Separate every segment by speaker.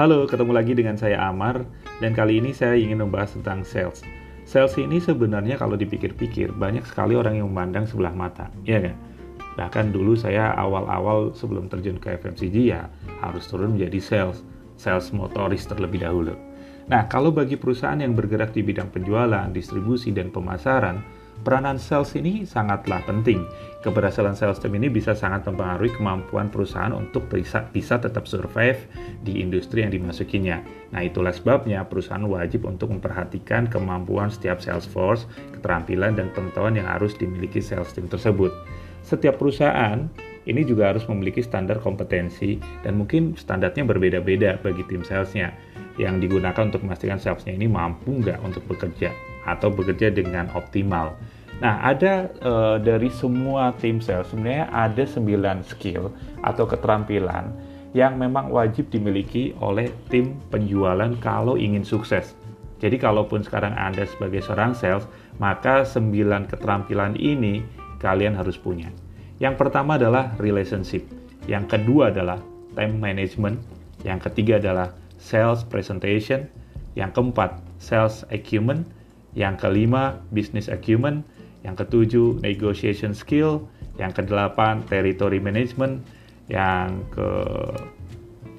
Speaker 1: Halo, ketemu lagi dengan saya Amar dan kali ini saya ingin membahas tentang sales. Sales ini sebenarnya kalau dipikir-pikir banyak sekali orang yang memandang sebelah mata, ya kan? Bahkan dulu saya awal-awal sebelum terjun ke FMCG ya harus turun menjadi sales, sales motoris terlebih dahulu. Nah, kalau bagi perusahaan yang bergerak di bidang penjualan, distribusi, dan pemasaran, Peranan sales ini sangatlah penting. Keberhasilan sales team ini bisa sangat mempengaruhi kemampuan perusahaan untuk bisa, bisa tetap survive di industri yang dimasukinya. Nah, itulah sebabnya perusahaan wajib untuk memperhatikan kemampuan setiap sales force, keterampilan, dan pengetahuan yang harus dimiliki sales team tersebut. Setiap perusahaan ini juga harus memiliki standar kompetensi dan mungkin standarnya berbeda-beda bagi tim salesnya yang digunakan untuk memastikan salesnya ini mampu nggak untuk bekerja atau bekerja dengan optimal. Nah, ada uh, dari semua tim sales sebenarnya ada 9 skill atau keterampilan yang memang wajib dimiliki oleh tim penjualan kalau ingin sukses. Jadi kalaupun sekarang Anda sebagai seorang sales, maka 9 keterampilan ini kalian harus punya. Yang pertama adalah relationship, yang kedua adalah time management, yang ketiga adalah sales presentation, yang keempat sales acumen, yang kelima, business acumen. Yang ketujuh, negotiation skill. Yang kedelapan, territory management. Yang ke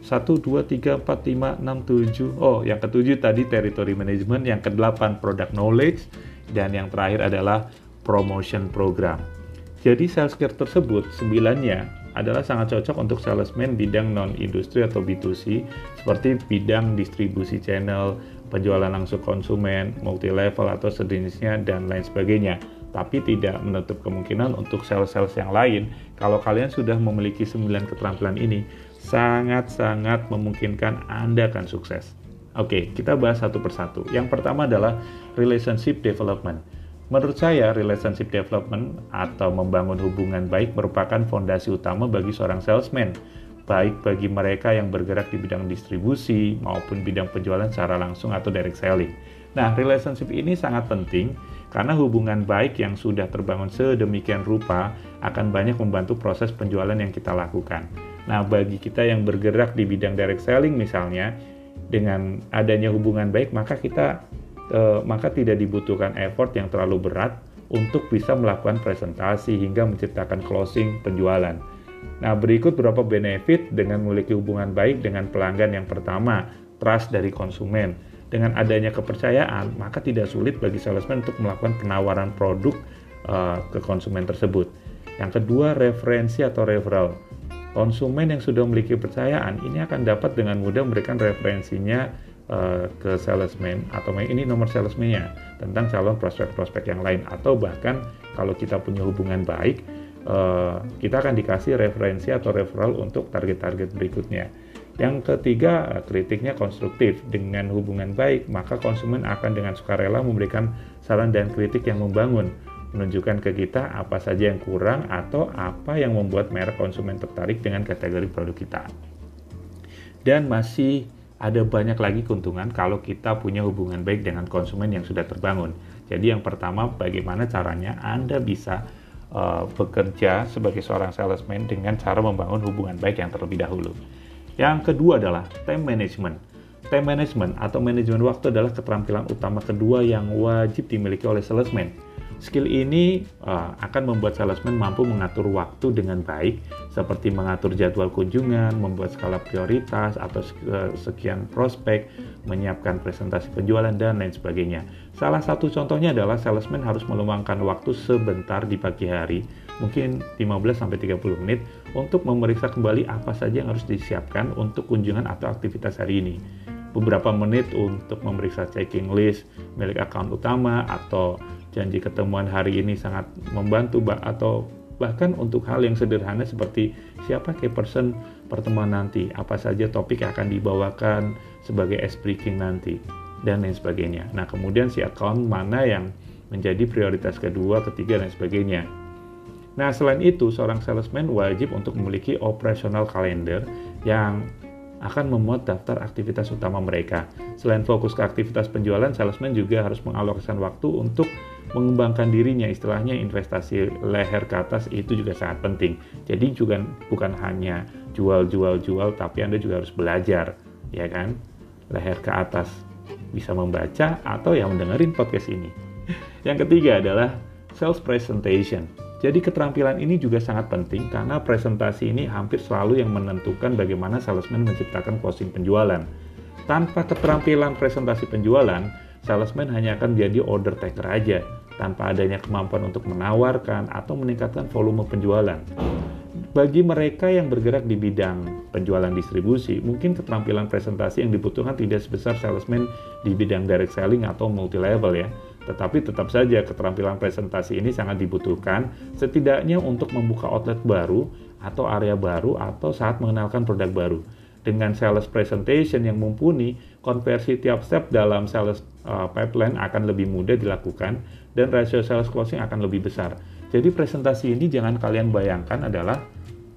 Speaker 1: 1, 2, 3, 4, 5, 6, 7. Oh, yang ketujuh tadi territory management. Yang kedelapan, product knowledge. Dan yang terakhir adalah promotion program. Jadi sales skill tersebut sembilannya adalah sangat cocok untuk salesman bidang non-industri atau B2C seperti bidang distribusi channel, penjualan langsung konsumen, multi level atau sejenisnya dan lain sebagainya. Tapi tidak menutup kemungkinan untuk sales-sales yang lain kalau kalian sudah memiliki 9 keterampilan ini sangat-sangat memungkinkan Anda akan sukses. Oke, kita bahas satu persatu. Yang pertama adalah relationship development. Menurut saya, relationship development atau membangun hubungan baik merupakan fondasi utama bagi seorang salesman baik bagi mereka yang bergerak di bidang distribusi maupun bidang penjualan secara langsung atau direct selling. Nah, relationship ini sangat penting karena hubungan baik yang sudah terbangun sedemikian rupa akan banyak membantu proses penjualan yang kita lakukan. Nah, bagi kita yang bergerak di bidang direct selling misalnya, dengan adanya hubungan baik maka kita eh, maka tidak dibutuhkan effort yang terlalu berat untuk bisa melakukan presentasi hingga menciptakan closing penjualan. Nah, berikut beberapa benefit dengan memiliki hubungan baik dengan pelanggan yang pertama, trust dari konsumen. Dengan adanya kepercayaan, maka tidak sulit bagi salesman untuk melakukan penawaran produk uh, ke konsumen tersebut. Yang kedua, referensi atau referral. Konsumen yang sudah memiliki kepercayaan ini akan dapat dengan mudah memberikan referensinya uh, ke salesman atau ini nomor salesman tentang calon prospek-prospek yang lain atau bahkan kalau kita punya hubungan baik Eh, kita akan dikasih referensi atau referral untuk target-target berikutnya. Yang ketiga, kritiknya konstruktif. Dengan hubungan baik, maka konsumen akan dengan sukarela memberikan saran dan kritik yang membangun, menunjukkan ke kita apa saja yang kurang atau apa yang membuat merek konsumen tertarik dengan kategori produk kita. Dan masih ada banyak lagi keuntungan kalau kita punya hubungan baik dengan konsumen yang sudah terbangun. Jadi yang pertama, bagaimana caranya Anda bisa uh, bekerja sebagai seorang salesman dengan cara membangun hubungan baik yang terlebih dahulu. Yang kedua adalah time management. Time management atau manajemen waktu adalah keterampilan utama kedua yang wajib dimiliki oleh salesman. Skill ini uh, akan membuat salesman mampu mengatur waktu dengan baik, seperti mengatur jadwal kunjungan, membuat skala prioritas atau sekian prospek, menyiapkan presentasi penjualan, dan lain sebagainya. Salah satu contohnya adalah salesman harus meluangkan waktu sebentar di pagi hari, mungkin 15-30 menit, untuk memeriksa kembali apa saja yang harus disiapkan untuk kunjungan atau aktivitas hari ini beberapa menit untuk memeriksa checking list milik account utama atau janji ketemuan hari ini sangat membantu atau bahkan untuk hal yang sederhana seperti siapa key person pertemuan nanti, apa saja topik yang akan dibawakan sebagai ice nanti, dan lain sebagainya. Nah, kemudian si account mana yang menjadi prioritas kedua, ketiga, dan sebagainya. Nah, selain itu, seorang salesman wajib untuk memiliki operational calendar yang akan memuat daftar aktivitas utama mereka. Selain fokus ke aktivitas penjualan, salesman juga harus mengalokasikan waktu untuk mengembangkan dirinya. Istilahnya investasi leher ke atas itu juga sangat penting. Jadi juga bukan hanya jual-jual-jual, tapi Anda juga harus belajar ya kan? Leher ke atas bisa membaca atau yang mendengarin podcast ini. Yang ketiga adalah sales presentation. Jadi keterampilan ini juga sangat penting karena presentasi ini hampir selalu yang menentukan bagaimana salesman menciptakan closing penjualan. Tanpa keterampilan presentasi penjualan, salesman hanya akan jadi order taker aja tanpa adanya kemampuan untuk menawarkan atau meningkatkan volume penjualan. Bagi mereka yang bergerak di bidang penjualan distribusi, mungkin keterampilan presentasi yang dibutuhkan tidak sebesar salesman di bidang direct selling atau multi level ya. Tetapi tetap saja keterampilan presentasi ini sangat dibutuhkan setidaknya untuk membuka outlet baru atau area baru atau saat mengenalkan produk baru. Dengan sales presentation yang mumpuni, konversi tiap step dalam sales uh, pipeline akan lebih mudah dilakukan dan rasio sales closing akan lebih besar. Jadi presentasi ini jangan kalian bayangkan adalah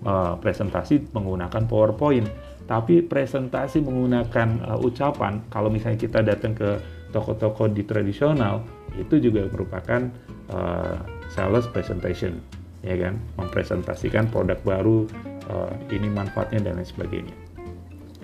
Speaker 1: uh, presentasi menggunakan PowerPoint, tapi presentasi menggunakan uh, ucapan. Kalau misalnya kita datang ke toko-toko di tradisional, itu juga merupakan uh, sales presentation, ya kan? Mempresentasikan produk baru, uh, ini manfaatnya dan lain sebagainya.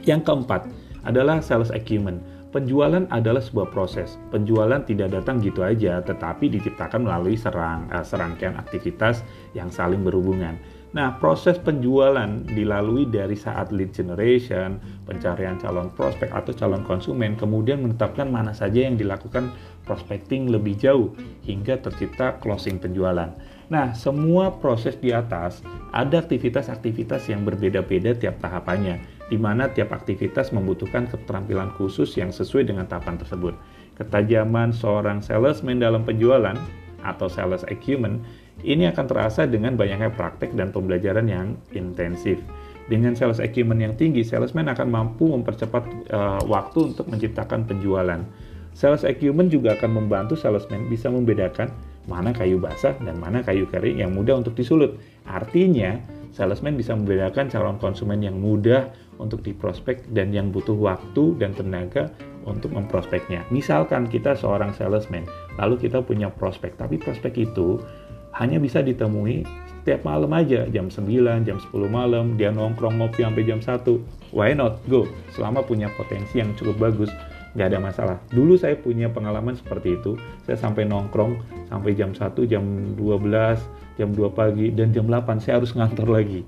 Speaker 1: Yang keempat adalah sales acumen. Penjualan adalah sebuah proses. Penjualan tidak datang gitu aja, tetapi diciptakan melalui serang, uh, serangkaian aktivitas yang saling berhubungan. Nah, proses penjualan dilalui dari saat lead generation, pencarian calon prospek atau calon konsumen, kemudian menetapkan mana saja yang dilakukan prospecting lebih jauh hingga tercipta closing penjualan. Nah, semua proses di atas ada aktivitas-aktivitas yang berbeda-beda tiap tahapannya di mana tiap aktivitas membutuhkan keterampilan khusus yang sesuai dengan tahapan tersebut. Ketajaman seorang salesman dalam penjualan atau sales acumen ini akan terasa dengan banyaknya praktek dan pembelajaran yang intensif. Dengan sales acumen yang tinggi, salesman akan mampu mempercepat uh, waktu untuk menciptakan penjualan. Sales acumen juga akan membantu salesman bisa membedakan mana kayu basah dan mana kayu kering yang mudah untuk disulut. Artinya, salesman bisa membedakan calon konsumen yang mudah untuk diprospek dan yang butuh waktu dan tenaga untuk memprospeknya. Misalkan kita seorang salesman, lalu kita punya prospek, tapi prospek itu hanya bisa ditemui setiap malam aja, jam 9, jam 10 malam, dia nongkrong ngopi sampai jam 1. Why not? Go. Selama punya potensi yang cukup bagus, nggak ada masalah. Dulu saya punya pengalaman seperti itu. Saya sampai nongkrong sampai jam 1, jam 12, jam 2 pagi, dan jam 8 saya harus ngantor lagi.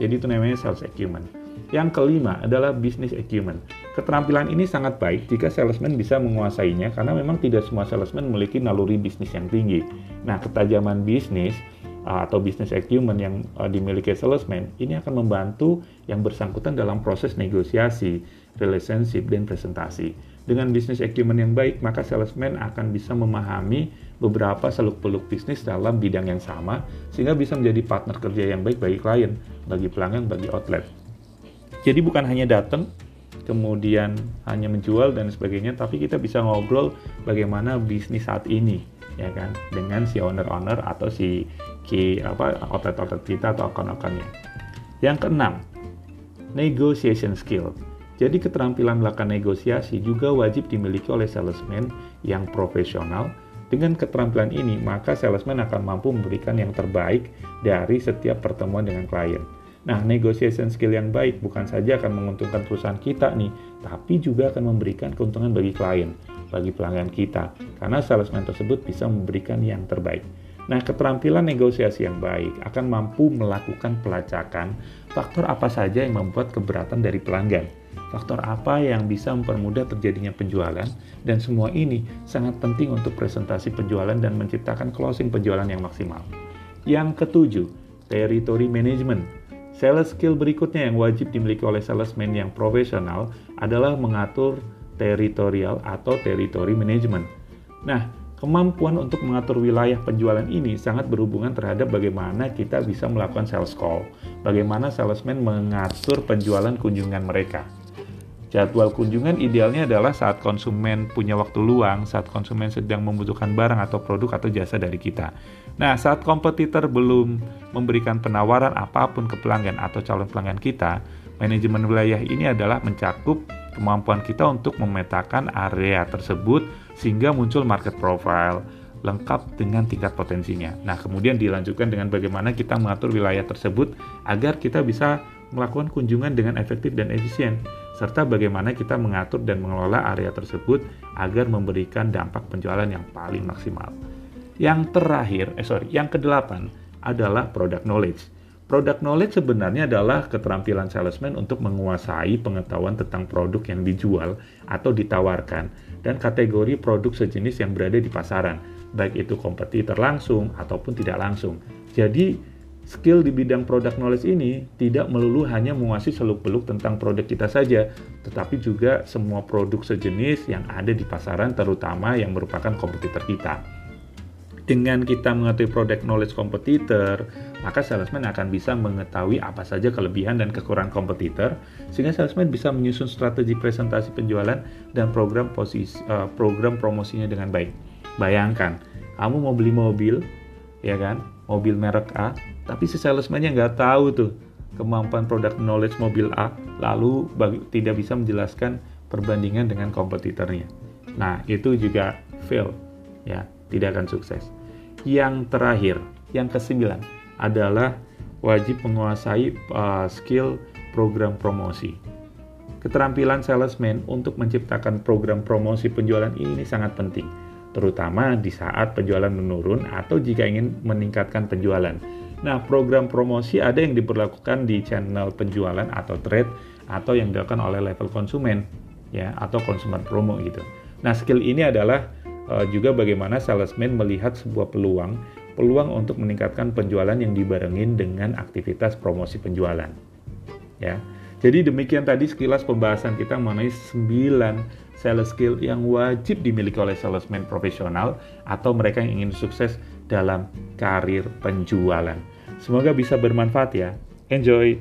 Speaker 1: Jadi itu namanya sales acumen. Yang kelima adalah business acumen. Keterampilan ini sangat baik jika salesman bisa menguasainya karena memang tidak semua salesman memiliki naluri bisnis yang tinggi. Nah, ketajaman bisnis uh, atau business acumen yang uh, dimiliki salesman ini akan membantu yang bersangkutan dalam proses negosiasi, relationship, dan presentasi. Dengan business acumen yang baik, maka salesman akan bisa memahami beberapa seluk-beluk bisnis dalam bidang yang sama, sehingga bisa menjadi partner kerja yang baik bagi klien, bagi pelanggan, bagi outlet. Jadi bukan hanya datang, kemudian hanya menjual dan sebagainya, tapi kita bisa ngobrol bagaimana bisnis saat ini, ya kan, dengan si owner-owner atau si key apa outlet-outlet kita atau akun-akunnya. Yang keenam, negotiation skill. Jadi keterampilan melakukan negosiasi juga wajib dimiliki oleh salesman yang profesional. Dengan keterampilan ini, maka salesman akan mampu memberikan yang terbaik dari setiap pertemuan dengan klien. Nah, negotiation skill yang baik bukan saja akan menguntungkan perusahaan kita nih, tapi juga akan memberikan keuntungan bagi klien, bagi pelanggan kita, karena salesman tersebut bisa memberikan yang terbaik. Nah, keterampilan negosiasi yang baik akan mampu melakukan pelacakan faktor apa saja yang membuat keberatan dari pelanggan, faktor apa yang bisa mempermudah terjadinya penjualan, dan semua ini sangat penting untuk presentasi penjualan dan menciptakan closing penjualan yang maksimal. Yang ketujuh, territory management Sales skill berikutnya yang wajib dimiliki oleh salesman yang profesional adalah mengatur teritorial atau territory management. Nah, kemampuan untuk mengatur wilayah penjualan ini sangat berhubungan terhadap bagaimana kita bisa melakukan sales call, bagaimana salesman mengatur penjualan kunjungan mereka. Jadwal kunjungan idealnya adalah saat konsumen punya waktu luang, saat konsumen sedang membutuhkan barang atau produk atau jasa dari kita. Nah, saat kompetitor belum memberikan penawaran apa pun ke pelanggan atau calon pelanggan kita, manajemen wilayah ini adalah mencakup kemampuan kita untuk memetakan area tersebut sehingga muncul market profile lengkap dengan tingkat potensinya. Nah, kemudian dilanjutkan dengan bagaimana kita mengatur wilayah tersebut agar kita bisa melakukan kunjungan dengan efektif dan efisien. Serta bagaimana kita mengatur dan mengelola area tersebut agar memberikan dampak penjualan yang paling maksimal. Yang terakhir, eh sorry, yang kedelapan adalah product knowledge. Product knowledge sebenarnya adalah keterampilan salesman untuk menguasai pengetahuan tentang produk yang dijual atau ditawarkan dan kategori produk sejenis yang berada di pasaran, baik itu kompetitor langsung ataupun tidak langsung. Jadi, Skill di bidang product knowledge ini tidak melulu hanya menguasai seluk-beluk tentang produk kita saja, tetapi juga semua produk sejenis yang ada di pasaran terutama yang merupakan kompetitor kita. Dengan kita mengetahui product knowledge kompetitor, maka salesman akan bisa mengetahui apa saja kelebihan dan kekurangan kompetitor, sehingga salesman bisa menyusun strategi presentasi penjualan dan program posisi, uh, program promosinya dengan baik. Bayangkan, kamu mau beli mobil, ya kan, mobil merek A, tapi si salesman-nya nggak tahu tuh kemampuan produk knowledge mobil A, lalu bagi, tidak bisa menjelaskan perbandingan dengan kompetitornya. Nah, itu juga fail, ya, tidak akan sukses. Yang terakhir, yang kesembilan adalah wajib menguasai uh, skill program promosi. Keterampilan salesman untuk menciptakan program promosi penjualan ini sangat penting terutama di saat penjualan menurun atau jika ingin meningkatkan penjualan. Nah, program promosi ada yang diberlakukan di channel penjualan atau trade atau yang dilakukan oleh level konsumen ya atau consumer promo gitu. Nah, skill ini adalah uh, juga bagaimana salesman melihat sebuah peluang, peluang untuk meningkatkan penjualan yang dibarengin dengan aktivitas promosi penjualan. Ya. Jadi demikian tadi sekilas pembahasan kita mengenai 9 sales skill yang wajib dimiliki oleh salesman profesional atau mereka yang ingin sukses dalam karir penjualan. Semoga bisa bermanfaat ya. Enjoy!